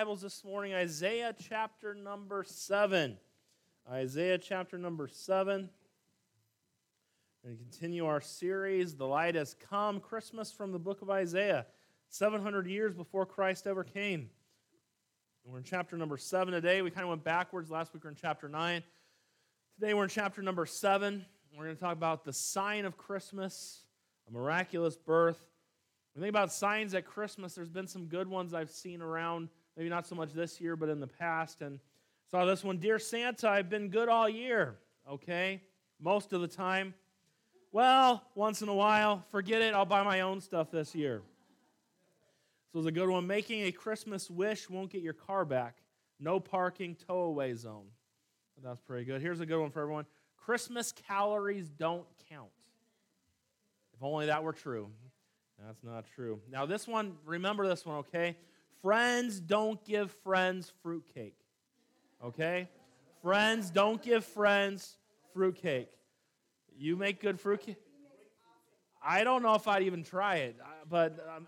Bibles this morning, Isaiah chapter number 7. Isaiah chapter number 7. And continue our series, The Light Has Come, Christmas from the book of Isaiah, 700 years before Christ ever came. And we're in chapter number 7 today. We kind of went backwards. Last week we were in chapter 9. Today we're in chapter number 7. We're going to talk about the sign of Christmas, a miraculous birth. When think about signs at Christmas, there's been some good ones I've seen around, maybe not so much this year, but in the past. And saw this one Dear Santa, I've been good all year. Okay? Most of the time. Well, once in a while, forget it, I'll buy my own stuff this year. So it's a good one. Making a Christmas wish won't get your car back. No parking, tow away zone. That's pretty good. Here's a good one for everyone Christmas calories don't count. If only that were true. That's not true. Now, this one, remember this one, okay? Friends don't give friends fruitcake. Okay? Friends don't give friends fruitcake. You make good fruitcake? I don't know if I'd even try it, uh, but um,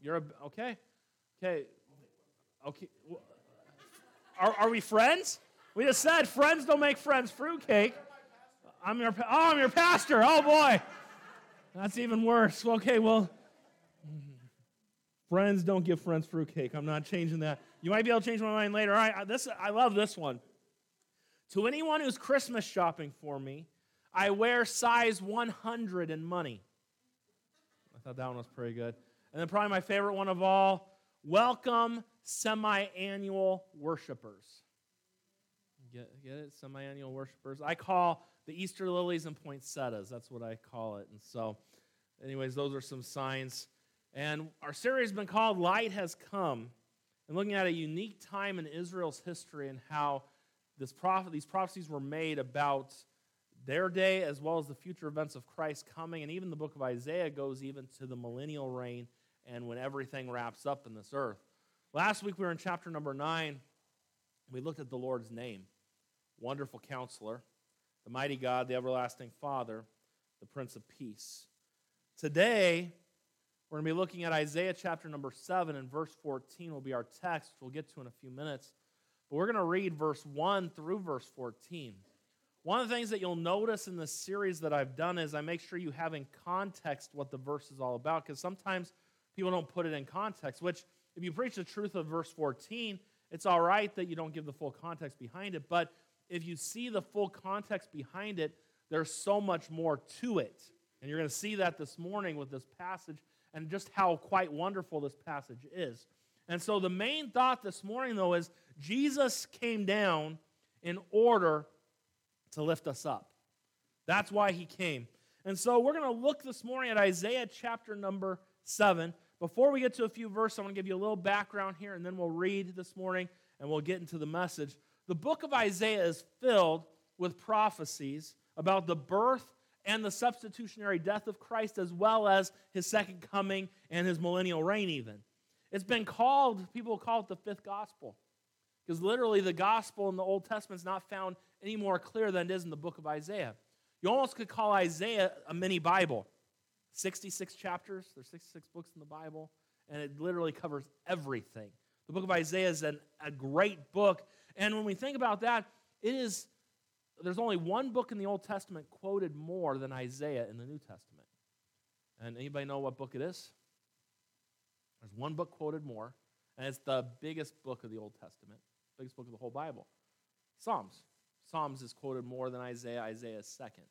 you're a, okay. Okay. Okay. Are, are we friends? We just said friends don't make friends fruitcake. I'm your, oh, I'm your pastor. Oh, boy. That's even worse. Okay, well, friends don't give friends fruitcake. I'm not changing that. You might be able to change my mind later. All right, this, I love this one. To anyone who's Christmas shopping for me, I wear size 100 in money. I thought that one was pretty good. And then, probably my favorite one of all welcome semi annual worshipers. Get, get it? Semi annual worshipers. I call the Easter lilies and poinsettias. That's what I call it. And so, anyways, those are some signs. And our series has been called Light Has Come, and looking at a unique time in Israel's history and how this prophet, these prophecies were made about their day as well as the future events of Christ coming. And even the book of Isaiah goes even to the millennial reign and when everything wraps up in this earth. Last week we were in chapter number 9. We looked at the Lord's name Wonderful Counselor, the mighty God, the everlasting Father, the Prince of Peace. Today, we're going to be looking at Isaiah chapter number 7 and verse 14 will be our text, which we'll get to in a few minutes. But we're going to read verse 1 through verse 14. One of the things that you'll notice in this series that I've done is I make sure you have in context what the verse is all about, because sometimes people don't put it in context, which, if you preach the truth of verse 14, it's all right that you don't give the full context behind it, but if you see the full context behind it, there's so much more to it. And you're going to see that this morning with this passage and just how quite wonderful this passage is. And so the main thought this morning, though, is Jesus came down in order to lift us up. That's why he came. And so we're going to look this morning at Isaiah chapter number 7. Before we get to a few verses, I want to give you a little background here, and then we'll read this morning and we'll get into the message. The book of Isaiah is filled with prophecies about the birth and the substitutionary death of Christ, as well as his second coming and his millennial reign, even. It's been called, people call it the fifth gospel, because literally the gospel in the Old Testament is not found any more clear than it is in the book of Isaiah. You almost could call Isaiah a mini Bible. 66 chapters, there's 66 books in the Bible, and it literally covers everything. The book of Isaiah is an, a great book and when we think about that, it is there's only one book in the Old Testament quoted more than Isaiah in the New Testament. And anybody know what book it is? There's one book quoted more, and it's the biggest book of the Old Testament, biggest book of the whole Bible. Psalms. Psalms is quoted more than Isaiah. Isaiah is second.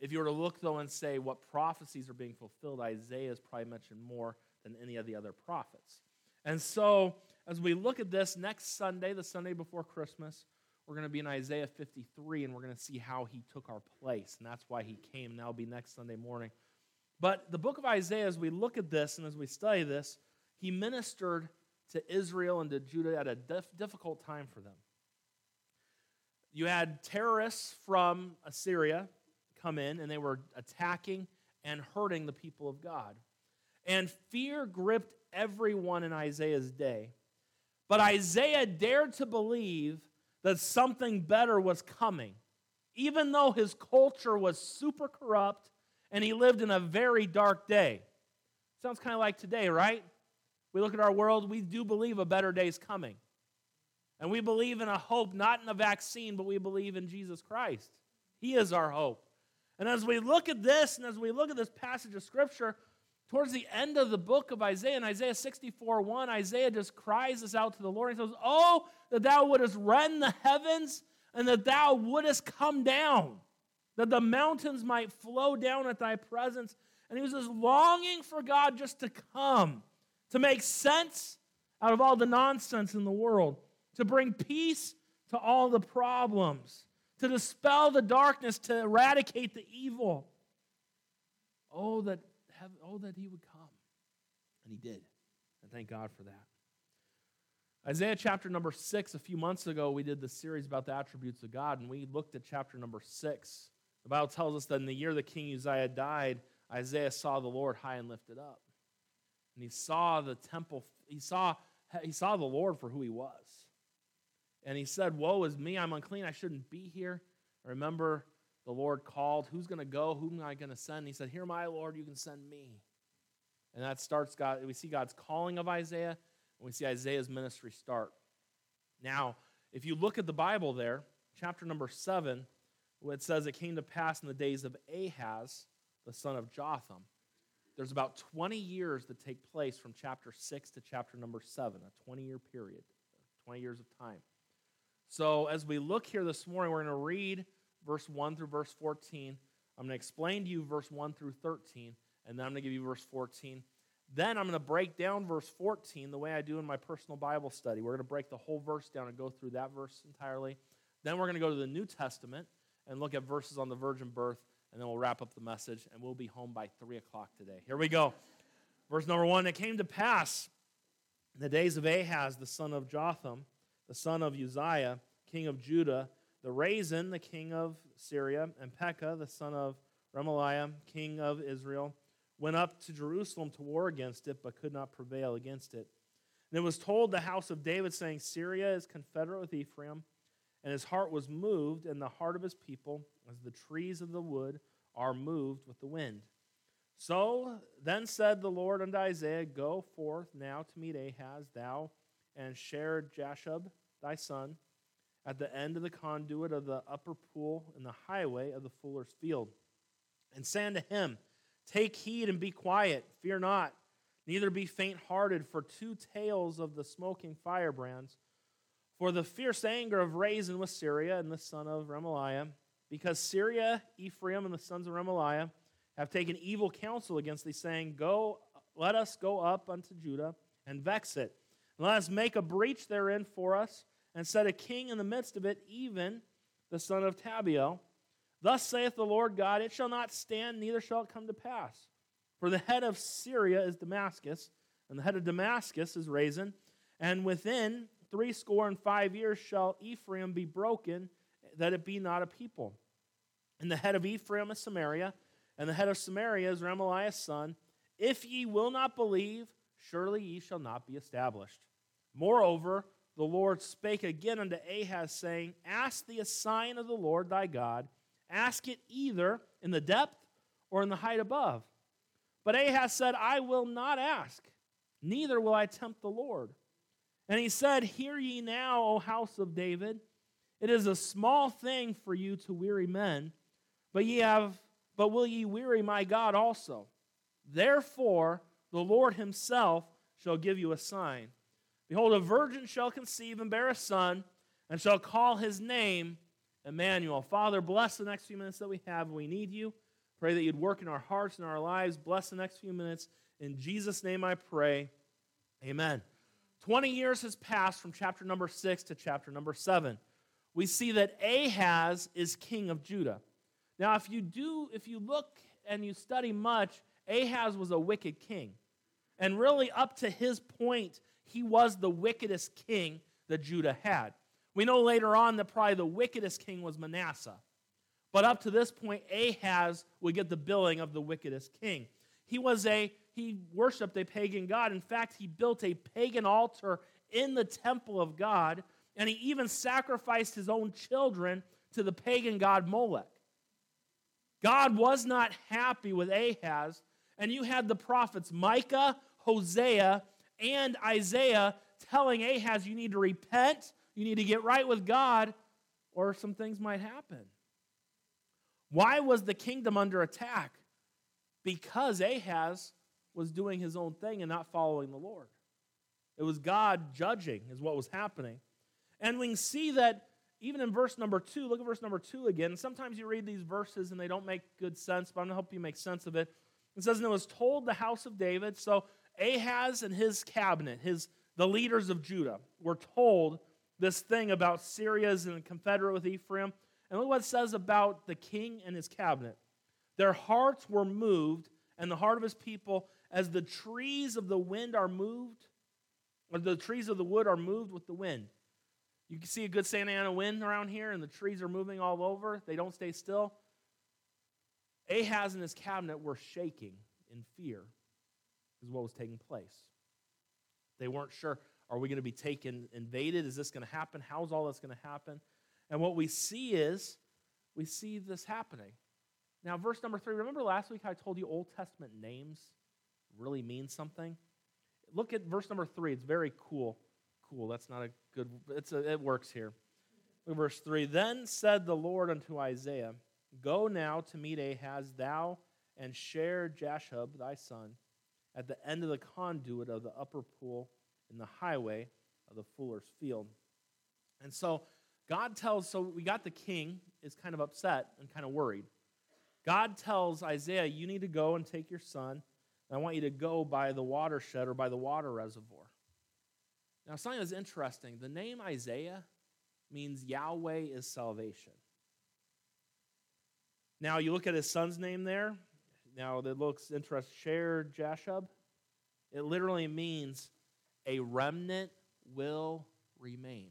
If you were to look, though, and say what prophecies are being fulfilled, Isaiah is probably mentioned more than any of the other prophets. And so as we look at this next Sunday, the Sunday before Christmas, we're going to be in Isaiah 53 and we're going to see how he took our place. And that's why he came. And that'll be next Sunday morning. But the book of Isaiah, as we look at this and as we study this, he ministered to Israel and to Judah at a dif- difficult time for them. You had terrorists from Assyria come in and they were attacking and hurting the people of God. And fear gripped everyone in Isaiah's day. But Isaiah dared to believe that something better was coming, even though his culture was super corrupt and he lived in a very dark day. Sounds kind of like today, right? we look at our world, we do believe a better day is coming. And we believe in a hope, not in a vaccine, but we believe in Jesus Christ. He is our hope. And as we look at this, and as we look at this passage of Scripture, towards the end of the book of Isaiah, in Isaiah 64 1, Isaiah just cries this out to the Lord. He says, Oh, that thou wouldest rend the heavens, and that thou wouldest come down, that the mountains might flow down at thy presence. And he was just longing for God just to come, to make sense out of all the nonsense in the world, to bring peace to all the problems, to dispel the darkness, to eradicate the evil. Oh, that, oh, that he would come. And he did. And thank God for that. Isaiah chapter number six, a few months ago, we did the series about the attributes of God, and we looked at chapter number six. The Bible tells us that in the year that King Uzziah died, Isaiah saw the Lord high and lifted up. And he saw the temple, he saw, he saw the Lord for who he was. And he said, Woe is me, I'm unclean, I shouldn't be here. I remember the Lord called, Who's going to go? Who am I going to send? He said, Here, my Lord, you can send me. And that starts God. We see God's calling of Isaiah, and we see Isaiah's ministry start. Now, if you look at the Bible there, chapter number seven, it says it came to pass in the days of Ahaz the son of Jotham. There's about 20 years that take place from chapter 6 to chapter number 7, a 20 year period, 20 years of time. So, as we look here this morning, we're going to read verse 1 through verse 14. I'm going to explain to you verse 1 through 13, and then I'm going to give you verse 14. Then I'm going to break down verse 14 the way I do in my personal Bible study. We're going to break the whole verse down and go through that verse entirely. Then we're going to go to the New Testament and look at verses on the virgin birth and then we'll wrap up the message, and we'll be home by 3 o'clock today. Here we go. Verse number one It came to pass in the days of Ahaz, the son of Jotham, the son of Uzziah, king of Judah, the Rezin, the king of Syria, and Pekah, the son of Remaliah, king of Israel, went up to Jerusalem to war against it, but could not prevail against it. And it was told the house of David, saying, Syria is confederate with Ephraim and his heart was moved, and the heart of his people, as the trees of the wood, are moved with the wind. So then said the Lord unto Isaiah, Go forth now to meet Ahaz, thou and Shear Jashub, thy son, at the end of the conduit of the upper pool in the highway of the fuller's field. And say unto him, Take heed and be quiet, fear not, neither be faint hearted, for two tails of the smoking firebrands for the fierce anger of Rezin with Syria and the son of Remaliah, because Syria, Ephraim, and the sons of Remaliah have taken evil counsel against thee, saying, Go, let us go up unto Judah and vex it. And let us make a breach therein for us, and set a king in the midst of it, even the son of Tabiel. Thus saith the Lord God, It shall not stand, neither shall it come to pass. For the head of Syria is Damascus, and the head of Damascus is Rezin, and within three score and five years shall Ephraim be broken, that it be not a people. And the head of Ephraim is Samaria, and the head of Samaria is Remaliah's son. If ye will not believe, surely ye shall not be established. Moreover, the Lord spake again unto Ahaz, saying, Ask thee a sign of the Lord thy God. Ask it either in the depth or in the height above. But Ahaz said, I will not ask, neither will I tempt the Lord. And he said, Hear ye now, O house of David. It is a small thing for you to weary men, but ye have but will ye weary my God also? Therefore the Lord himself shall give you a sign. Behold, a virgin shall conceive and bear a son, and shall call his name Emmanuel. Father, bless the next few minutes that we have. We need you. Pray that you'd work in our hearts and our lives. Bless the next few minutes. In Jesus' name I pray. Amen. 20 years has passed from chapter number 6 to chapter number 7. We see that Ahaz is king of Judah. Now, if you do, if you look and you study much, Ahaz was a wicked king. And really, up to his point, he was the wickedest king that Judah had. We know later on that probably the wickedest king was Manasseh. But up to this point, Ahaz would get the billing of the wickedest king. He was a he worshiped a pagan god. In fact, he built a pagan altar in the temple of God, and he even sacrificed his own children to the pagan god Molech. God was not happy with Ahaz, and you had the prophets Micah, Hosea, and Isaiah telling Ahaz, you need to repent, you need to get right with God, or some things might happen. Why was the kingdom under attack? Because Ahaz was doing his own thing and not following the Lord. It was God judging, is what was happening. And we can see that even in verse number two, look at verse number two again. Sometimes you read these verses and they don't make good sense, but I'm going to help you make sense of it. It says, And it was told the house of David. So Ahaz and his cabinet, his the leaders of Judah, were told this thing about Syria's and confederate with Ephraim. And look what it says about the king and his cabinet. Their hearts were moved, and the heart of his people, as the trees of the wind are moved, or the trees of the wood are moved with the wind. You can see a good Santa Ana wind around here, and the trees are moving all over. They don't stay still. Ahaz and his cabinet were shaking in fear, is what was taking place. They weren't sure are we going to be taken, invaded? Is this going to happen? How's all this going to happen? And what we see is we see this happening. Now, verse number three, remember last week I told you Old Testament names really mean something? Look at verse number three. It's very cool. Cool, that's not a good, it's a, it works here. verse three. Then said the Lord unto Isaiah, Go now to meet Ahaz, thou and Shear Jashub thy son, at the end of the conduit of the upper pool in the highway of the fuller's field. And so God tells, so we got the king is kind of upset and kind of worried. God tells Isaiah, you need to go and take your son, and I want you to go by the watershed or by the water reservoir. Now, something that's interesting the name Isaiah means Yahweh is salvation. Now, you look at his son's name there. Now, that looks interesting. Shear-jashub. It literally means a remnant will remain.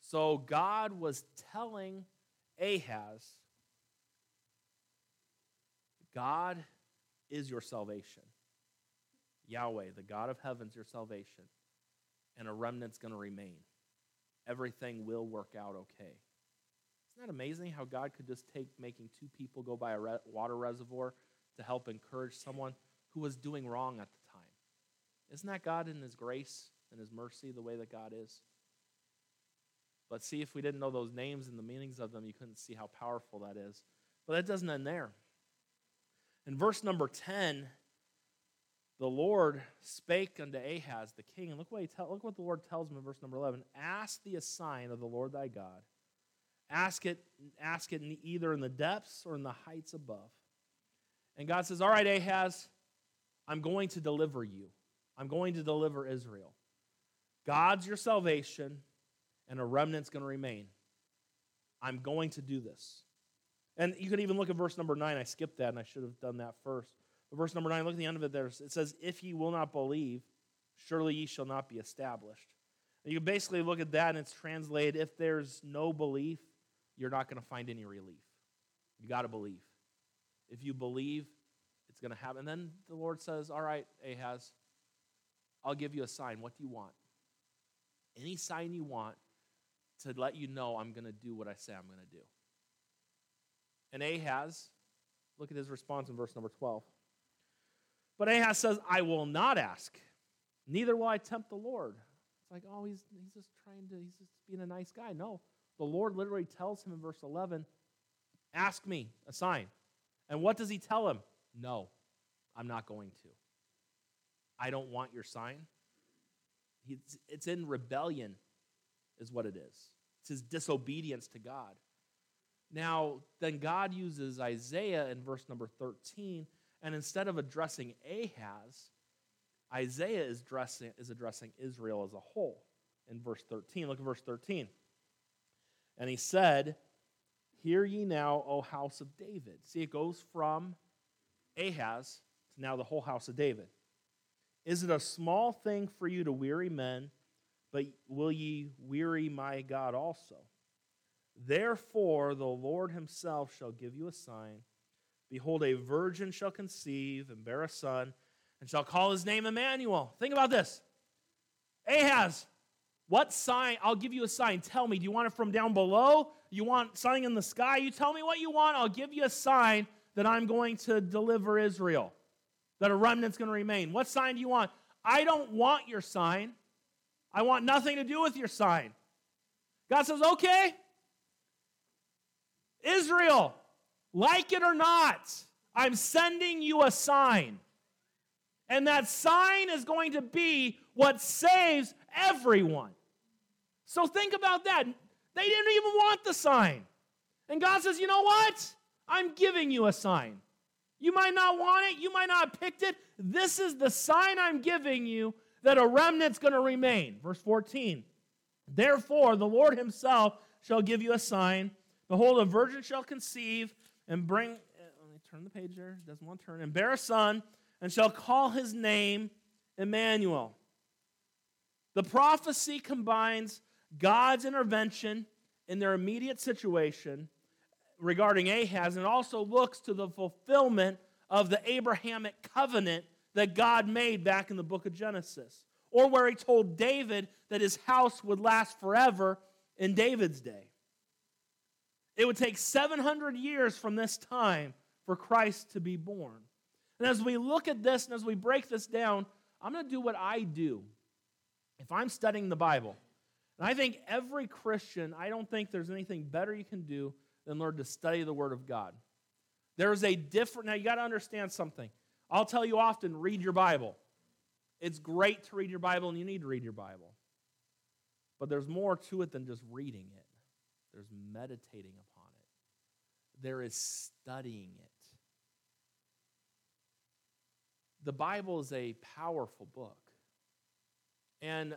So God was telling Ahaz, God is your salvation. Yahweh, the God of heaven, is your salvation. And a remnant's going to remain. Everything will work out okay. Isn't that amazing how God could just take making two people go by a re- water reservoir to help encourage someone who was doing wrong at the time? isn't that God in His grace and His mercy the way that God is? But see, if we didn't know those names and the meanings of them, you couldn't see how powerful that is. But that doesn't end there. In verse number 10, the Lord spake unto Ahaz the king, and look what, he tell, look what the Lord tells him in verse number 11 Ask thee a sign of the Lord thy God. Ask it, ask it in either in the depths or in the heights above. And God says, All right, Ahaz, I'm going to deliver you. I'm going to deliver Israel. God's your salvation, and a remnant's going to remain. I'm going to do this. And you could even look at verse number nine. I skipped that, and I should have done that first. But verse number nine, look at the end of it there. It says, If ye will not believe, surely ye shall not be established. And you basically look at that, and it's translated if there's no belief, you're not going to find any relief. You got to believe. If you believe, it's going to happen. And then the Lord says, All right, Ahaz, I'll give you a sign. What do you want? Any sign you want to let you know I'm going to do what I say I'm going to do. And Ahaz, look at his response in verse number 12. But Ahaz says, I will not ask, neither will I tempt the Lord. It's like, oh, he's, he's just trying to, he's just being a nice guy. No, the Lord literally tells him in verse 11, Ask me a sign. And what does he tell him? No, I'm not going to. I don't want your sign. It's in rebellion, is what it is. It's his disobedience to God. Now, then God uses Isaiah in verse number 13, and instead of addressing Ahaz, Isaiah is addressing, is addressing Israel as a whole in verse 13. Look at verse 13. And he said, Hear ye now, O house of David. See, it goes from Ahaz to now the whole house of David. Is it a small thing for you to weary men, but will ye weary my God also? Therefore, the Lord himself shall give you a sign. Behold, a virgin shall conceive and bear a son, and shall call his name Emmanuel. Think about this. Ahaz, what sign? I'll give you a sign. Tell me, do you want it from down below? You want something in the sky? You tell me what you want. I'll give you a sign that I'm going to deliver Israel that a remnant's going to remain. What sign do you want? I don't want your sign. I want nothing to do with your sign. God says, okay, Israel, like it or not, I'm sending you a sign. And that sign is going to be what saves everyone. So think about that. They didn't even want the sign. And God says, you know what? I'm giving you a sign. You might not want it, you might not have picked it. This is the sign I'm giving you that a remnant's going to remain. Verse 14. Therefore, the Lord himself shall give you a sign. Behold, a virgin shall conceive and bring, uh, let me turn the page there, doesn't want to turn, and bear a son, and shall call his name Emmanuel. The prophecy combines God's intervention in their immediate situation regarding Ahaz, and also looks to the fulfillment of the Abrahamic covenant that God made back in the book of Genesis, or where he told David that his house would last forever in David's day. It would take 700 years from this time for Christ to be born. And as we look at this and as we break this down, I'm going to do what I do if I'm studying the Bible. And I think every Christian, I don't think there's anything better you can do than learn to study the Word of God. There is a different, now you got to understand something. I'll tell you often read your Bible. It's great to read your Bible and you need to read your Bible. But there's more to it than just reading it, there's meditating upon it, there is studying it. The Bible is a powerful book. And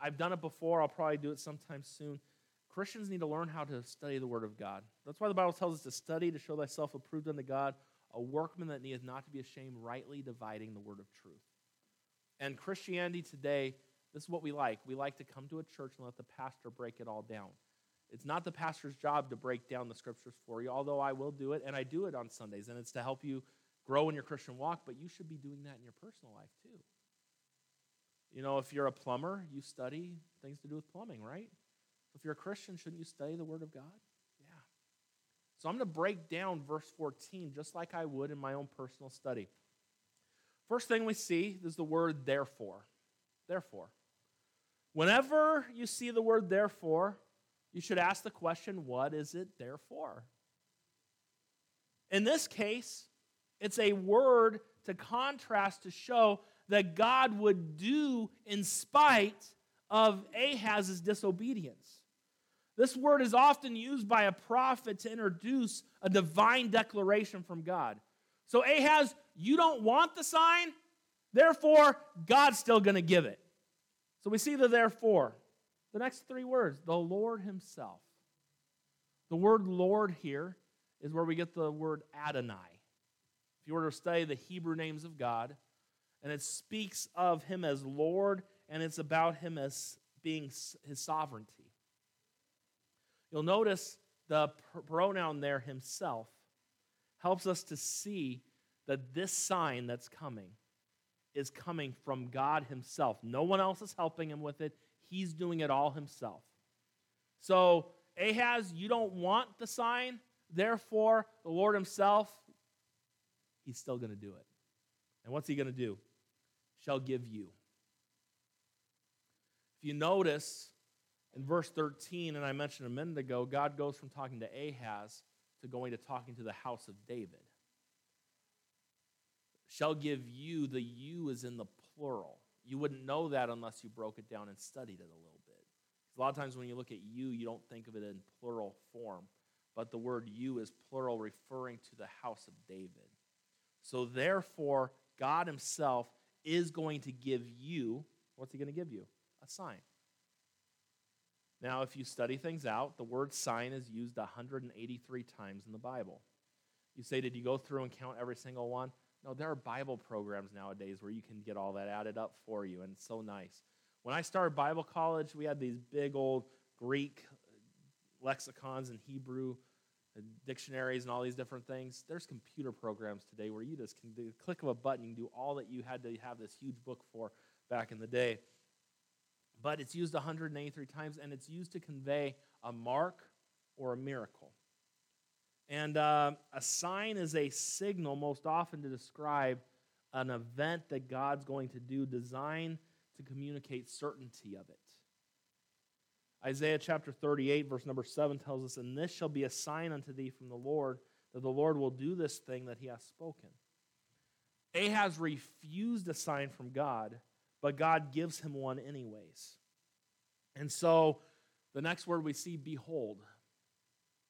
I've done it before, I'll probably do it sometime soon. Christians need to learn how to study the Word of God. That's why the Bible tells us to study to show thyself approved unto God, a workman that needeth not to be ashamed, rightly dividing the Word of truth. And Christianity today, this is what we like. We like to come to a church and let the pastor break it all down. It's not the pastor's job to break down the scriptures for you, although I will do it, and I do it on Sundays, and it's to help you grow in your Christian walk, but you should be doing that in your personal life too. You know, if you're a plumber, you study things to do with plumbing, right? If you're a Christian, shouldn't you study the Word of God? Yeah. So I'm going to break down verse 14 just like I would in my own personal study. First thing we see is the word therefore. Therefore. Whenever you see the word therefore, you should ask the question, what is it therefore? In this case, it's a word to contrast to show that God would do in spite of Ahaz's disobedience. This word is often used by a prophet to introduce a divine declaration from God. So, Ahaz, you don't want the sign, therefore, God's still going to give it. So, we see the therefore. The next three words the Lord Himself. The word Lord here is where we get the word Adonai. If you were to study the Hebrew names of God, and it speaks of Him as Lord, and it's about Him as being His sovereignty. You'll notice the pronoun there, Himself, helps us to see that this sign that's coming is coming from God Himself. No one else is helping Him with it, He's doing it all Himself. So, Ahaz, you don't want the sign, therefore, the Lord Himself, He's still going to do it. And what's He going to do? Shall give you. If you notice in verse 13, and I mentioned a minute ago, God goes from talking to Ahaz to going to talking to the house of David. Shall give you, the you is in the plural. You wouldn't know that unless you broke it down and studied it a little bit. A lot of times when you look at you, you don't think of it in plural form, but the word you is plural, referring to the house of David. So therefore, God Himself is going to give you, what's He going to give you? A sign. Now, if you study things out, the word sign is used 183 times in the Bible. You say, Did you go through and count every single one? No, there are Bible programs nowadays where you can get all that added up for you, and it's so nice. When I started Bible college, we had these big old Greek lexicons and Hebrew dictionaries and all these different things. There's computer programs today where you just can do click of a button, you can do all that you had to have this huge book for back in the day but it's used 183 times and it's used to convey a mark or a miracle. And uh, a sign is a signal, most often to describe an event that God's going to do designed to communicate certainty of it. Isaiah chapter 38, verse number 7 tells us, And this shall be a sign unto thee from the Lord, that the Lord will do this thing that he hath spoken. Ahaz refused a sign from God, but God gives him one anyways. And so the next word we see, behold.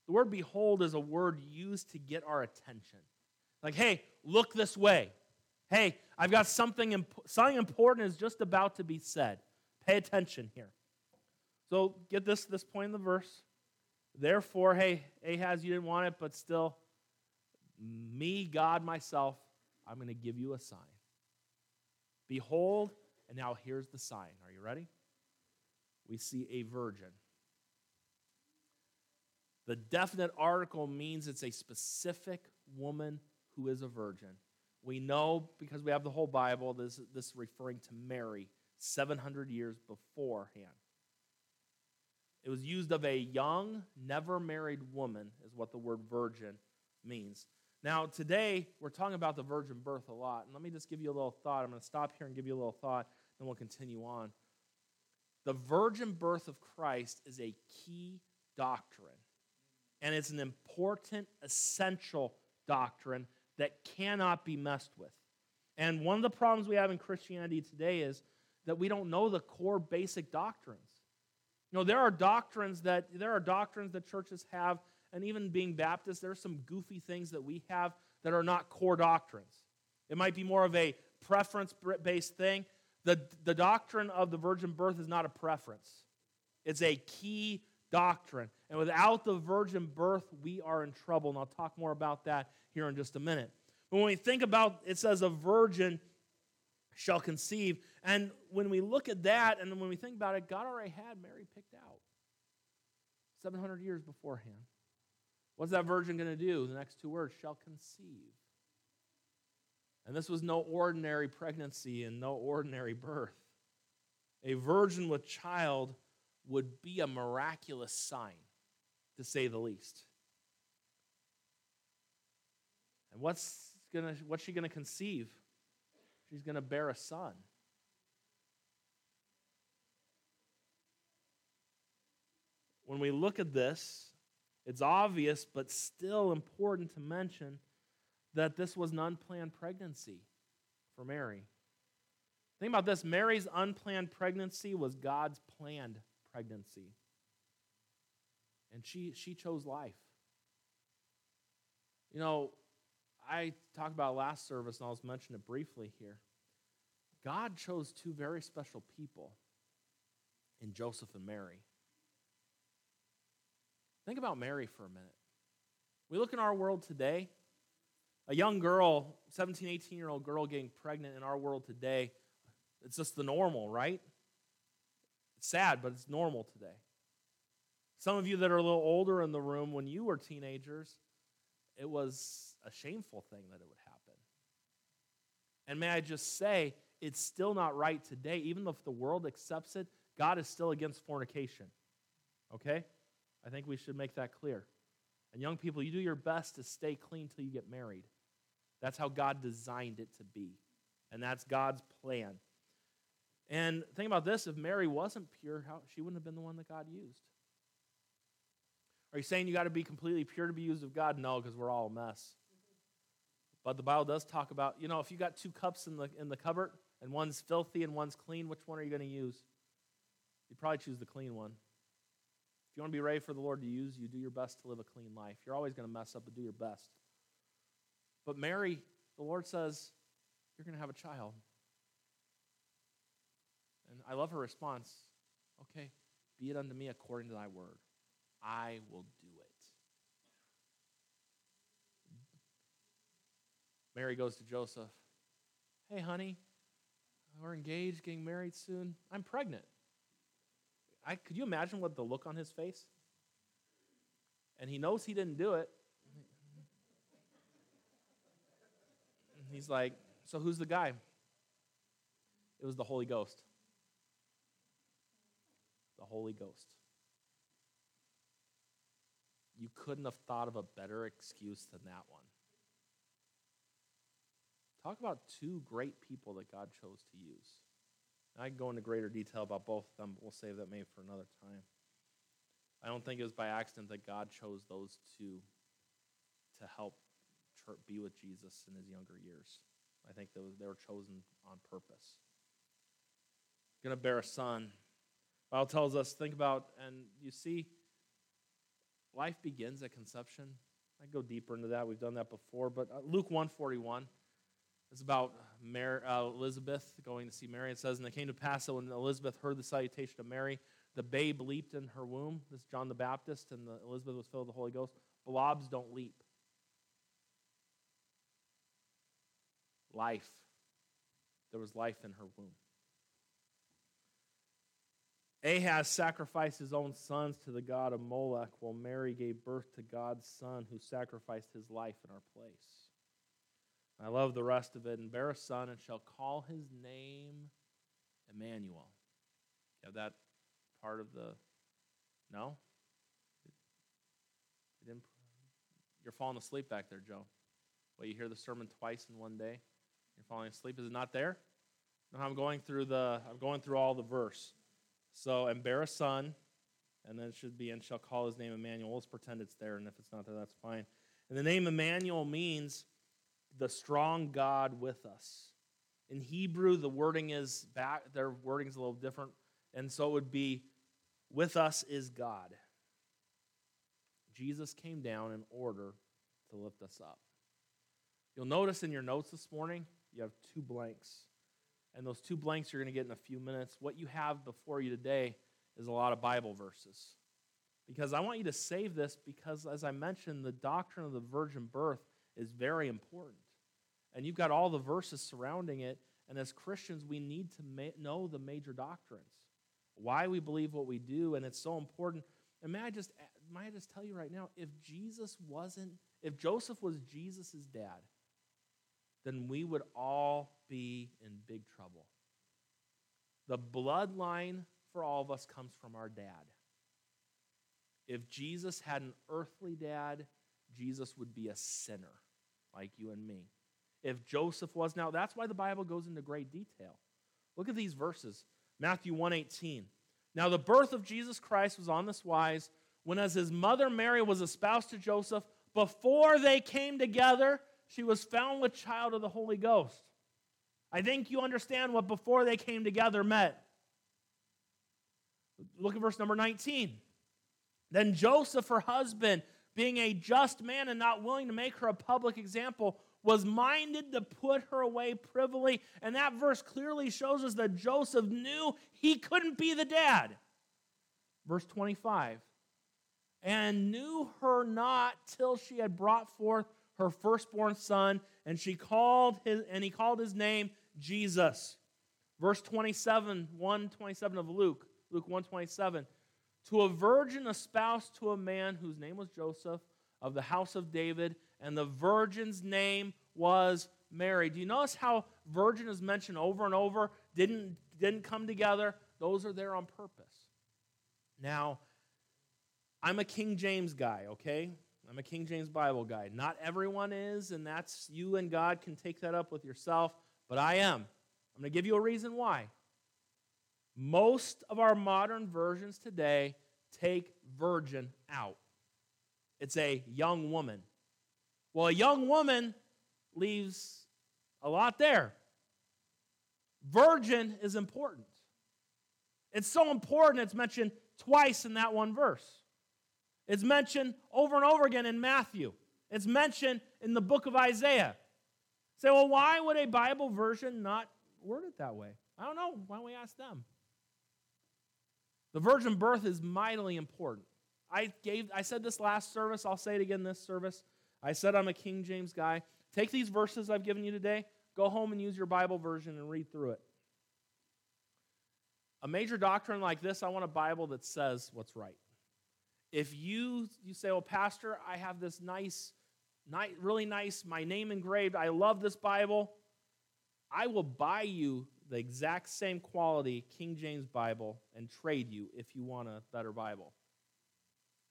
The word behold is a word used to get our attention. Like, hey, look this way. Hey, I've got something, imp- something important is just about to be said. Pay attention here. So get this, this point in the verse. Therefore, hey, Ahaz, you didn't want it, but still, me, God, myself, I'm going to give you a sign. Behold, and now here's the sign. Are you ready? We see a virgin. The definite article means it's a specific woman who is a virgin. We know because we have the whole Bible, this, this is referring to Mary 700 years beforehand. It was used of a young, never married woman, is what the word virgin means. Now, today, we're talking about the virgin birth a lot. And let me just give you a little thought. I'm going to stop here and give you a little thought, then we'll continue on. The virgin birth of Christ is a key doctrine, and it's an important, essential doctrine that cannot be messed with. And one of the problems we have in Christianity today is that we don't know the core basic doctrines. You know, there are doctrines that there are doctrines that churches have, and even being Baptist, there are some goofy things that we have that are not core doctrines. It might be more of a preference based thing. The, the doctrine of the virgin birth is not a preference, it's a key doctrine. And without the virgin birth, we are in trouble. And I'll talk more about that here in just a minute. But when we think about it says a virgin shall conceive, and when we look at that and when we think about it, God already had Mary picked out 700 years beforehand. What's that virgin going to do? The next two words shall conceive. And this was no ordinary pregnancy and no ordinary birth. A virgin with child would be a miraculous sign, to say the least. And what's, gonna, what's she going to conceive? She's going to bear a son. When we look at this, it's obvious, but still important to mention that this was an unplanned pregnancy for Mary. Think about this Mary's unplanned pregnancy was God's planned pregnancy. And she, she chose life. You know, I talked about last service, and I'll just mention it briefly here. God chose two very special people in Joseph and Mary. Think about Mary for a minute. We look in our world today, a young girl, 17, 18 year old girl getting pregnant in our world today, it's just the normal, right? It's sad, but it's normal today. Some of you that are a little older in the room, when you were teenagers, it was a shameful thing that it would happen. And may I just say, it's still not right today. Even if the world accepts it, God is still against fornication. Okay? I think we should make that clear. And young people, you do your best to stay clean till you get married. That's how God designed it to be. And that's God's plan. And think about this if Mary wasn't pure, how, she wouldn't have been the one that God used. Are you saying you got to be completely pure to be used of God? No, because we're all a mess. But the Bible does talk about, you know, if you got two cups in the in the cupboard and one's filthy and one's clean, which one are you going to use? You'd probably choose the clean one. If you want to be ready for the Lord to use you, do your best to live a clean life. You're always going to mess up, but do your best. But Mary, the Lord says, You're going to have a child. And I love her response. Okay, be it unto me according to thy word. I will do it. Mary goes to Joseph. Hey, honey, we're engaged, getting married soon. I'm pregnant. I, could you imagine what the look on his face? And he knows he didn't do it. He's like, So who's the guy? It was the Holy Ghost. The Holy Ghost. You couldn't have thought of a better excuse than that one. talk about two great people that God chose to use. I can go into greater detail about both of them, but we'll save that maybe for another time. I don't think it was by accident that God chose those two to help be with Jesus in his younger years. I think they were chosen on purpose. Going to bear a son. Bible tells us, think about, and you see, life begins at conception. I go deeper into that. We've done that before, but uh, Luke 141 is about Mary, uh, Elizabeth going to see Mary. It says, And it came to pass that when Elizabeth heard the salutation of Mary, the babe leaped in her womb. This is John the Baptist, and the, Elizabeth was filled with the Holy Ghost. Blobs don't leap. Life. There was life in her womb. Ahaz sacrificed his own sons to the god of Molech, while Mary gave birth to God's son, who sacrificed his life in our place. I love the rest of it. And bear a son, and shall call his name Emmanuel. You have that part of the. No? You're falling asleep back there, Joe. Well, you hear the sermon twice in one day. You're falling asleep. Is it not there? No, I'm going through the. I'm going through all the verse. So, and bear a son, and then it should be, and shall call his name Emmanuel. Let's pretend it's there, and if it's not there, that's fine. And the name Emmanuel means the strong God with us. In Hebrew, the wording is back, their wording is a little different, and so it would be, with us is God. Jesus came down in order to lift us up. You'll notice in your notes this morning, you have two blanks. And those two blanks you're going to get in a few minutes. What you have before you today is a lot of Bible verses. Because I want you to save this because, as I mentioned, the doctrine of the virgin birth is very important. And you've got all the verses surrounding it. And as Christians, we need to ma- know the major doctrines, why we believe what we do. And it's so important. And may I just, may I just tell you right now if Jesus wasn't, if Joseph was Jesus' dad, then we would all be in big trouble. The bloodline for all of us comes from our dad. If Jesus had an earthly dad, Jesus would be a sinner like you and me. If Joseph was now, that's why the Bible goes into great detail. Look at these verses. Matthew 1:18. Now the birth of Jesus Christ was on this wise when as his mother Mary was espoused to Joseph, before they came together, she was found with child of the Holy Ghost. I think you understand what before they came together meant. Look at verse number 19. Then Joseph, her husband, being a just man and not willing to make her a public example, was minded to put her away privily. And that verse clearly shows us that Joseph knew he couldn't be the dad. Verse 25. And knew her not till she had brought forth her firstborn son, and she called his, and he called his name Jesus. Verse 27, 127 of Luke, Luke 127. To a virgin espoused to a man whose name was Joseph of the house of David, and the virgin's name was Mary. Do you notice how virgin is mentioned over and over? Didn't, didn't come together. Those are there on purpose. Now, I'm a King James guy, okay? I'm a King James Bible guy. Not everyone is, and that's you and God can take that up with yourself, but I am. I'm going to give you a reason why. Most of our modern versions today take virgin out. It's a young woman. Well, a young woman leaves a lot there. Virgin is important. It's so important, it's mentioned twice in that one verse. It's mentioned over and over again in Matthew. It's mentioned in the book of Isaiah. Say, well, why would a Bible version not word it that way? I don't know. Why don't we ask them? The virgin birth is mightily important. I gave I said this last service, I'll say it again this service. I said I'm a King James guy. Take these verses I've given you today, go home and use your Bible version and read through it. A major doctrine like this, I want a Bible that says what's right. If you, you say, well, Pastor, I have this nice, nice, really nice, my name engraved, I love this Bible, I will buy you the exact same quality King James Bible and trade you if you want a better Bible.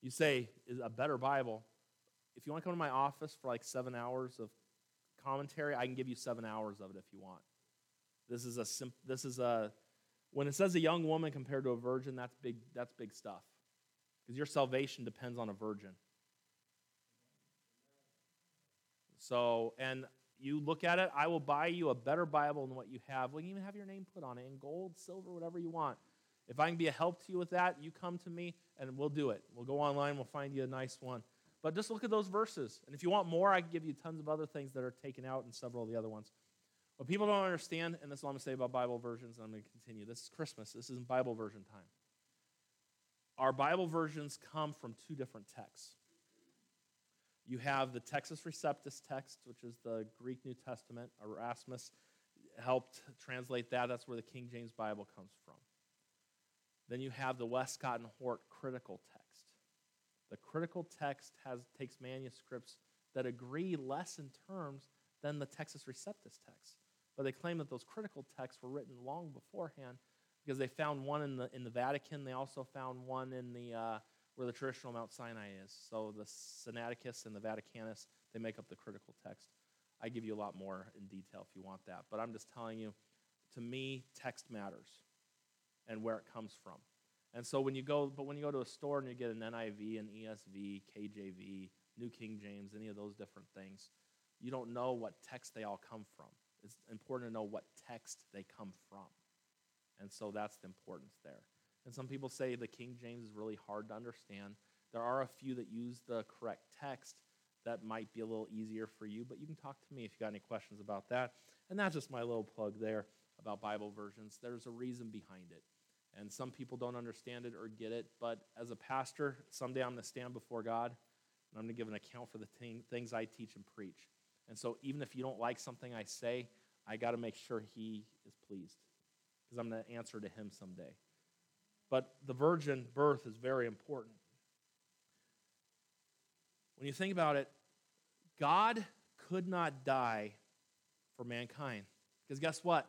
You say, is a better Bible. If you want to come to my office for like seven hours of commentary, I can give you seven hours of it if you want. This is a simp- this is a when it says a young woman compared to a virgin, that's big that's big stuff. Because your salvation depends on a virgin. So, and you look at it, I will buy you a better Bible than what you have. We can even have your name put on it in gold, silver, whatever you want. If I can be a help to you with that, you come to me and we'll do it. We'll go online, we'll find you a nice one. But just look at those verses. And if you want more, I can give you tons of other things that are taken out in several of the other ones. What people don't understand, and this is what I'm going to say about Bible versions, and I'm going to continue. This is Christmas. This isn't Bible version time. Our Bible versions come from two different texts. You have the Textus Receptus text, which is the Greek New Testament. Erasmus helped translate that. That's where the King James Bible comes from. Then you have the Westcott and Hort critical text. The critical text has, takes manuscripts that agree less in terms than the Textus Receptus text. But they claim that those critical texts were written long beforehand because they found one in the, in the Vatican. They also found one in the, uh, where the traditional Mount Sinai is. So the Sinaiticus and the Vaticanus, they make up the critical text. I give you a lot more in detail if you want that. But I'm just telling you, to me, text matters and where it comes from. And so when you go, but when you go to a store and you get an NIV, an ESV, KJV, New King James, any of those different things, you don't know what text they all come from. It's important to know what text they come from. And so that's the importance there. And some people say the King James is really hard to understand. There are a few that use the correct text that might be a little easier for you, but you can talk to me if you got any questions about that. And that's just my little plug there about Bible versions. There's a reason behind it. And some people don't understand it or get it, but as a pastor, someday I'm going to stand before God and I'm going to give an account for the things I teach and preach. And so even if you don't like something I say, I got to make sure He is pleased because I'm going to answer to Him someday. But the virgin birth is very important. When you think about it, God could not die for mankind. Because guess what?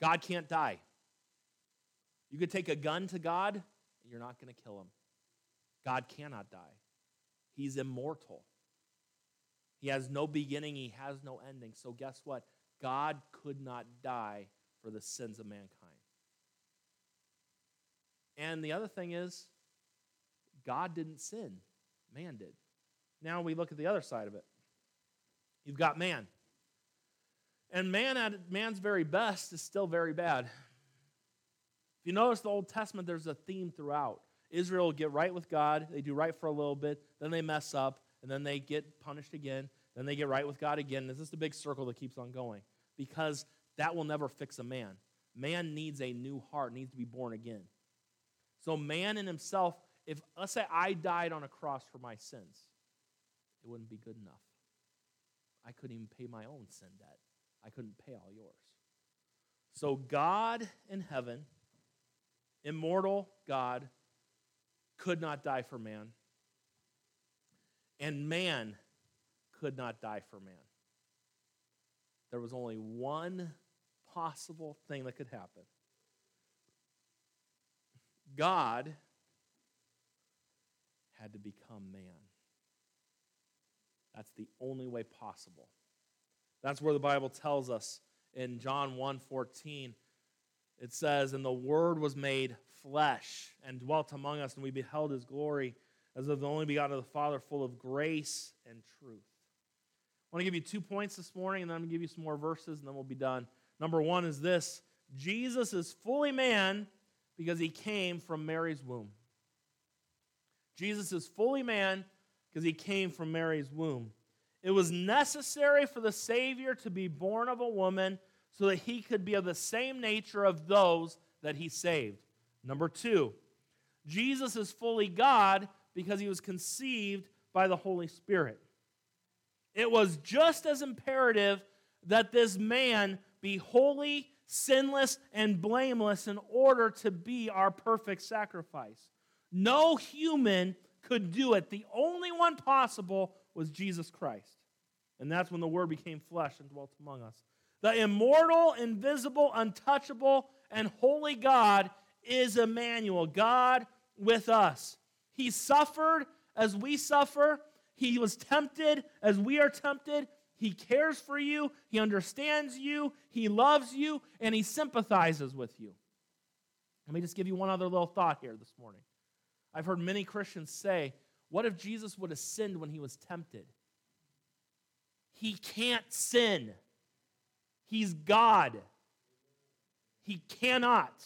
God can't die. You could take a gun to God, and you're not going to kill him. God cannot die. He's immortal. He has no beginning, he has no ending. So, guess what? God could not die for the sins of mankind. And the other thing is, God didn't sin, man did. Now we look at the other side of it. You've got man. And man at man's very best is still very bad. If you notice the Old Testament, there's a theme throughout. Israel get right with God, they do right for a little bit, then they mess up, and then they get punished again, then they get right with God again. This is the big circle that keeps on going because that will never fix a man. Man needs a new heart, needs to be born again. So, man in himself, if let's say I died on a cross for my sins, it wouldn't be good enough. I couldn't even pay my own sin debt, I couldn't pay all yours. So, God in heaven, immortal God, could not die for man, and man could not die for man. There was only one possible thing that could happen God had to become man. That's the only way possible. That's where the Bible tells us in John 1:14 it says and the word was made flesh and dwelt among us and we beheld his glory as of the only begotten of the Father full of grace and truth. I want to give you two points this morning and then I'm going to give you some more verses and then we'll be done. Number 1 is this Jesus is fully man because he came from Mary's womb. Jesus is fully man because he came from Mary's womb. It was necessary for the Savior to be born of a woman so that he could be of the same nature of those that he saved. Number two, Jesus is fully God because he was conceived by the Holy Spirit. It was just as imperative that this man be holy sinless and blameless in order to be our perfect sacrifice. No human could do it. The only one possible was Jesus Christ. And that's when the Word became flesh and dwelt among us. The immortal, invisible, untouchable, and holy God is Emmanuel, God with us. He suffered as we suffer, He was tempted as we are tempted, He cares for you, He understands you, He loves you, and He sympathizes with you. Let me just give you one other little thought here this morning. I've heard many Christians say, What if Jesus would have sinned when He was tempted? He can't sin. He's God. He cannot.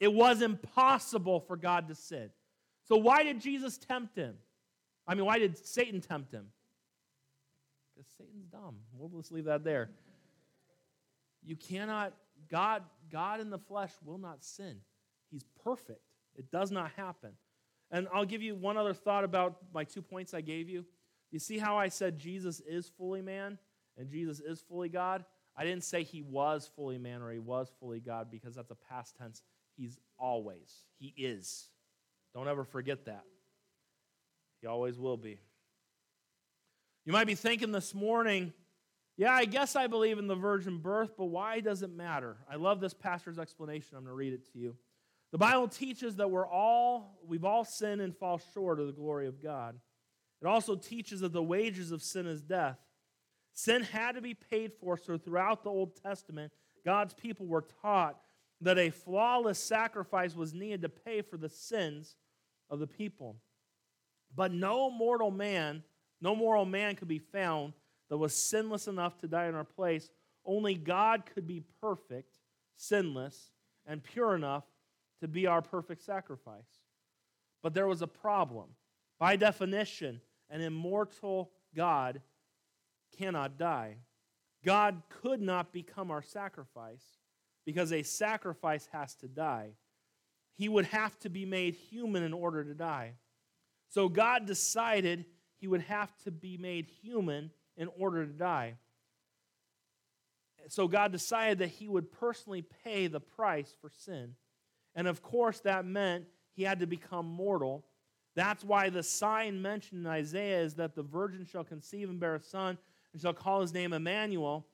It was impossible for God to sin. So, why did Jesus tempt him? I mean, why did Satan tempt him? Satan's dumb. We'll just leave that there. You cannot, God, God in the flesh will not sin. He's perfect. It does not happen. And I'll give you one other thought about my two points I gave you. You see how I said Jesus is fully man and Jesus is fully God? I didn't say he was fully man or he was fully God because that's a past tense. He's always, he is. Don't ever forget that. He always will be. You might be thinking this morning, yeah, I guess I believe in the virgin birth, but why does it matter? I love this pastor's explanation. I'm going to read it to you. The Bible teaches that we're all, we've all sinned and fall short of the glory of God. It also teaches that the wages of sin is death. Sin had to be paid for, so throughout the Old Testament, God's people were taught that a flawless sacrifice was needed to pay for the sins of the people. But no mortal man, no moral man could be found that was sinless enough to die in our place. Only God could be perfect, sinless, and pure enough to be our perfect sacrifice. But there was a problem. By definition, an immortal God cannot die. God could not become our sacrifice because a sacrifice has to die. He would have to be made human in order to die. So God decided he would have to be made human in order to die. So God decided that he would personally pay the price for sin. And of course, that meant he had to become mortal. That's why the sign mentioned in Isaiah is that the virgin shall conceive and bear a son and shall call his name Emmanuel.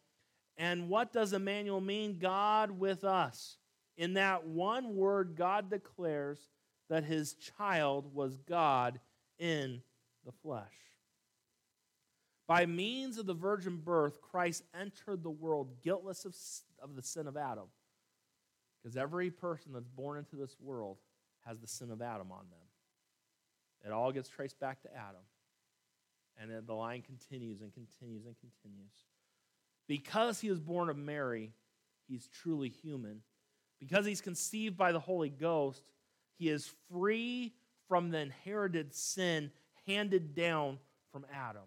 And what does Emmanuel mean? God with us. In that one word, God declares that his child was God in the flesh. By means of the virgin birth, Christ entered the world guiltless of, of the sin of Adam. Because every person that's born into this world has the sin of Adam on them. It all gets traced back to Adam. And the line continues and continues and continues. Because he was born of Mary, he's truly human. Because he's conceived by the Holy Ghost, he is free from the inherited sin handed down from Adam.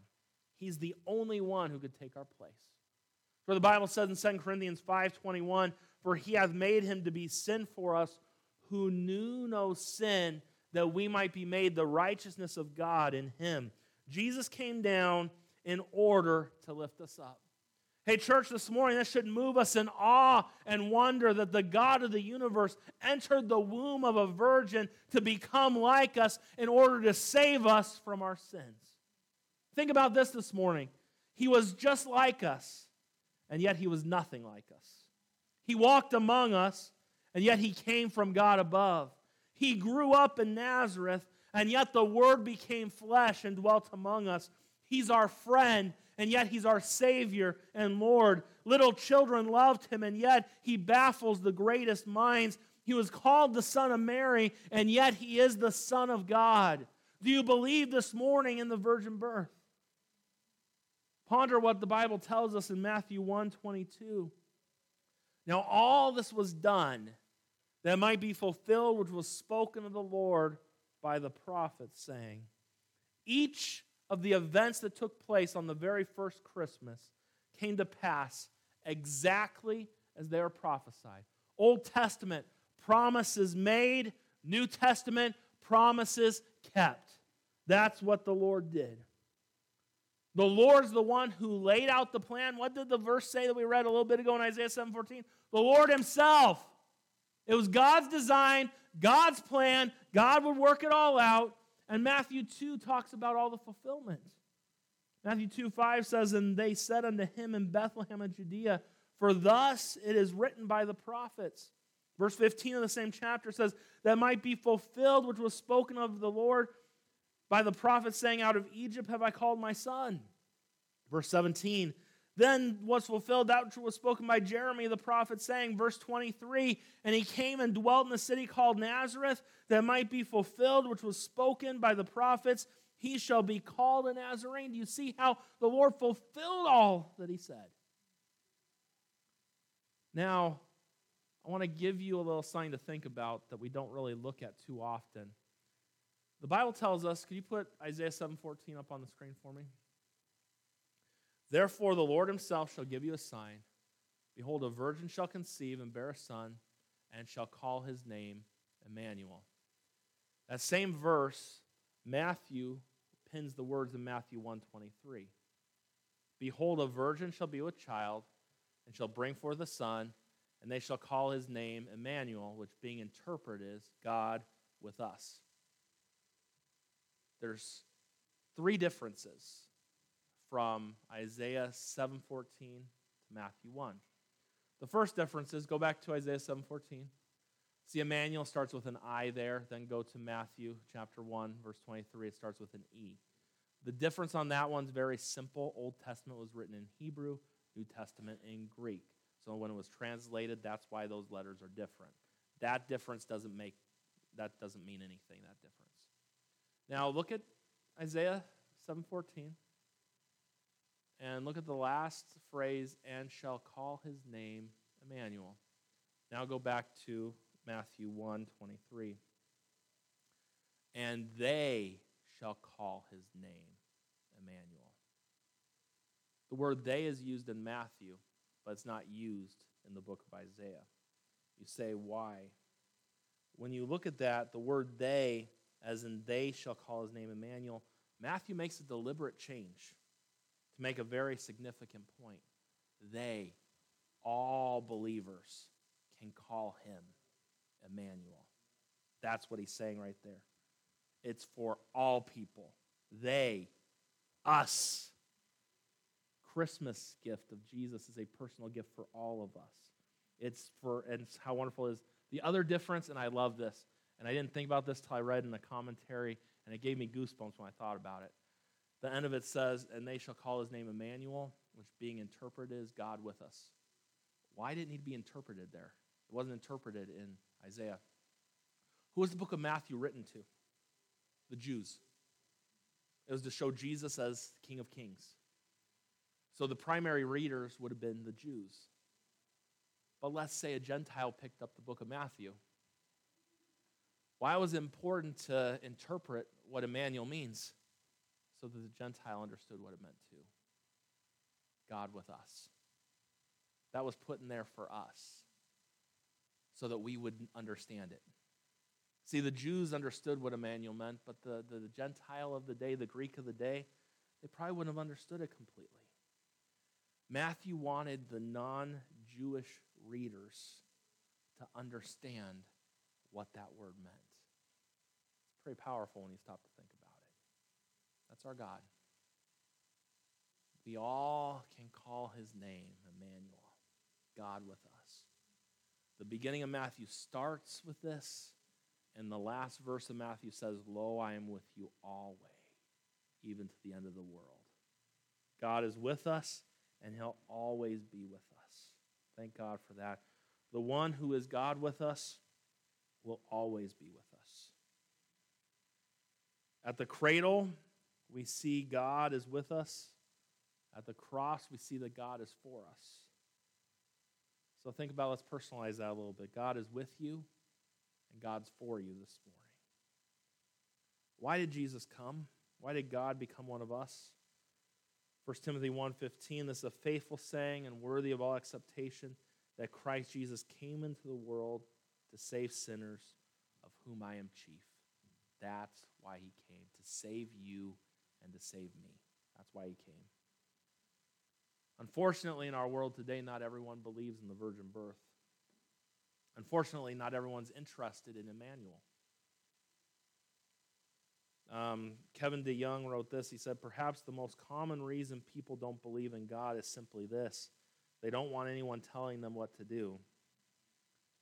He's the only one who could take our place. For the Bible says in 2 Corinthians 5:21, "For he hath made him to be sin for us who knew no sin, that we might be made the righteousness of God in him." Jesus came down in order to lift us up. Hey, church, this morning, that should move us in awe and wonder that the God of the universe entered the womb of a virgin to become like us in order to save us from our sins. Think about this this morning. He was just like us, and yet he was nothing like us. He walked among us, and yet he came from God above. He grew up in Nazareth, and yet the Word became flesh and dwelt among us. He's our friend, and yet he's our Savior and Lord. Little children loved him, and yet he baffles the greatest minds. He was called the Son of Mary, and yet he is the Son of God. Do you believe this morning in the virgin birth? Ponder what the Bible tells us in Matthew 1 22. Now, all this was done that might be fulfilled, which was spoken of the Lord by the prophets, saying, Each of the events that took place on the very first Christmas came to pass exactly as they were prophesied. Old Testament promises made, New Testament promises kept. That's what the Lord did. The Lord's the one who laid out the plan. What did the verse say that we read a little bit ago in Isaiah 7:14? The Lord himself. It was God's design, God's plan. God would work it all out. And Matthew 2 talks about all the fulfillment. Matthew 2 5 says, And they said unto him in Bethlehem of Judea, For thus it is written by the prophets. Verse 15 of the same chapter says, That might be fulfilled which was spoken of the Lord by the prophet, saying, Out of Egypt have I called my son. Verse 17, then was fulfilled that which was spoken by Jeremy the prophet, saying, verse 23, and he came and dwelt in the city called Nazareth, that might be fulfilled, which was spoken by the prophets. He shall be called a Nazarene. Do you see how the Lord fulfilled all that he said? Now, I want to give you a little sign to think about that we don't really look at too often. The Bible tells us, could you put Isaiah 7:14 up on the screen for me? Therefore the Lord himself shall give you a sign. Behold, a virgin shall conceive and bear a son, and shall call his name Emmanuel. That same verse, Matthew pins the words in Matthew 1:23. Behold, a virgin shall be with child, and shall bring forth a son, and they shall call his name Emmanuel, which being interpreted is God with us. There's three differences from Isaiah 7:14 to Matthew 1. The first difference is go back to Isaiah 7:14. See, Emmanuel starts with an I there, then go to Matthew chapter 1, verse 23. It starts with an E. The difference on that one's very simple. Old Testament was written in Hebrew, New Testament in Greek. So when it was translated, that's why those letters are different. That difference doesn't make that doesn't mean anything, that difference. Now look at Isaiah 7:14. And look at the last phrase, and shall call his name Emmanuel. Now go back to Matthew 1 23. And they shall call his name Emmanuel. The word they is used in Matthew, but it's not used in the book of Isaiah. You say, why? When you look at that, the word they, as in they shall call his name Emmanuel, Matthew makes a deliberate change to make a very significant point. They, all believers, can call him Emmanuel. That's what he's saying right there. It's for all people. They, us. Christmas gift of Jesus is a personal gift for all of us. It's for, and it's how wonderful is the other difference, and I love this, and I didn't think about this till I read in the commentary, and it gave me goosebumps when I thought about it. The end of it says, And they shall call his name Emmanuel, which being interpreted is God with us. Why did it need to be interpreted there? It wasn't interpreted in Isaiah. Who was the book of Matthew written to? The Jews. It was to show Jesus as King of Kings. So the primary readers would have been the Jews. But let's say a Gentile picked up the book of Matthew. Why was it important to interpret what Emmanuel means? So that the Gentile understood what it meant to God with us. That was put in there for us so that we would understand it. See, the Jews understood what Emmanuel meant, but the, the, the Gentile of the day, the Greek of the day, they probably wouldn't have understood it completely. Matthew wanted the non Jewish readers to understand what that word meant. It's pretty powerful when you stop to think about it. That's our God. We all can call his name Emmanuel, God with us. The beginning of Matthew starts with this, and the last verse of Matthew says, Lo, I am with you always, even to the end of the world. God is with us, and he'll always be with us. Thank God for that. The one who is God with us will always be with us. At the cradle, we see God is with us. At the cross, we see that God is for us. So think about, let's personalize that a little bit. God is with you, and God's for you this morning. Why did Jesus come? Why did God become one of us? 1 Timothy 1:15 this is a faithful saying and worthy of all acceptation that Christ Jesus came into the world to save sinners of whom I am chief. That's why he came to save you and to save me. That's why he came. Unfortunately, in our world today, not everyone believes in the virgin birth. Unfortunately, not everyone's interested in Emmanuel. Um, Kevin DeYoung wrote this. He said, Perhaps the most common reason people don't believe in God is simply this they don't want anyone telling them what to do.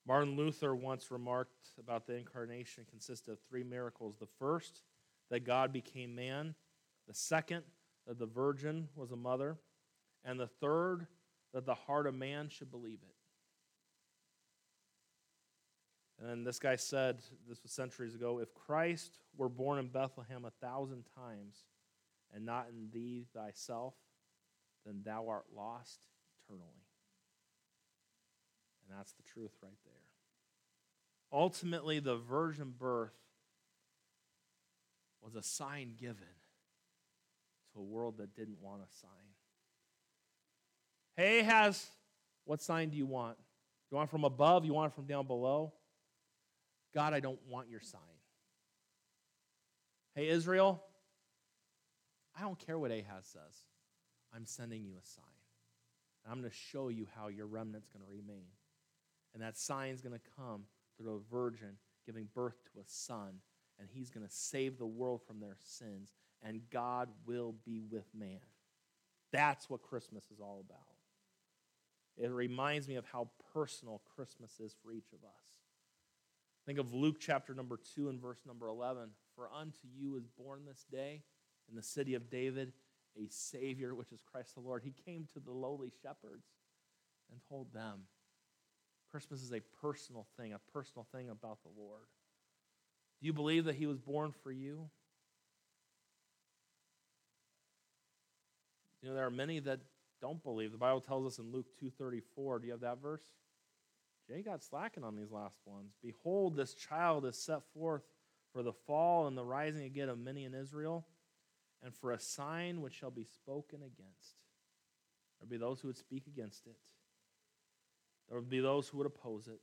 Martin Luther once remarked about the incarnation consisted of three miracles. The first, that God became man. The second, that the virgin was a mother, and the third, that the heart of man should believe it. And then this guy said, this was centuries ago, if Christ were born in Bethlehem a thousand times and not in thee thyself, then thou art lost eternally. And that's the truth right there. Ultimately, the virgin birth was a sign given a world that didn't want a sign. Hey, Ahaz what sign do you want? You want it from above? You want it from down below? God, I don't want your sign. Hey, Israel, I don't care what Ahaz says. I'm sending you a sign. And I'm going to show you how your remnant's going to remain. And that sign's going to come through a virgin giving birth to a son. And he's going to save the world from their sins. And God will be with man. That's what Christmas is all about. It reminds me of how personal Christmas is for each of us. Think of Luke chapter number 2 and verse number 11. For unto you is born this day in the city of David a Savior, which is Christ the Lord. He came to the lowly shepherds and told them Christmas is a personal thing, a personal thing about the Lord. Do you believe that He was born for you? You know, there are many that don't believe. The Bible tells us in Luke 2:34. Do you have that verse? Jay got slacking on these last ones. Behold, this child is set forth for the fall and the rising again of many in Israel, and for a sign which shall be spoken against. There will be those who would speak against it. There would be those who would oppose it.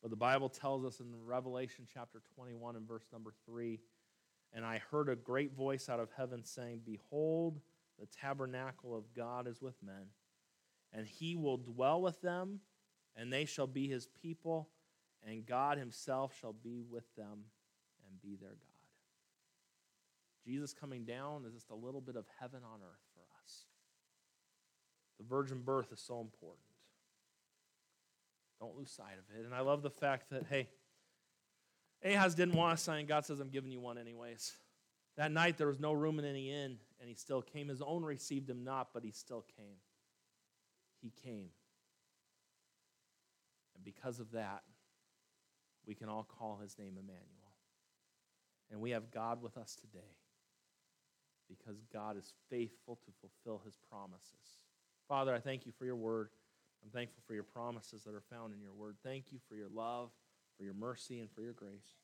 But the Bible tells us in Revelation chapter 21 and verse number 3 And I heard a great voice out of heaven saying, Behold, the tabernacle of God is with men, and he will dwell with them and they shall be his people, and God himself shall be with them and be their God. Jesus coming down is just a little bit of heaven on earth for us. The virgin birth is so important. Don't lose sight of it. And I love the fact that, hey, Ahaz didn't want a sign. God says, I'm giving you one anyways. That night there was no room in any inn, and he still came. His own received him not, but he still came. He came. And because of that, we can all call his name Emmanuel. And we have God with us today because God is faithful to fulfill his promises. Father, I thank you for your word. I'm thankful for your promises that are found in your word. Thank you for your love, for your mercy, and for your grace.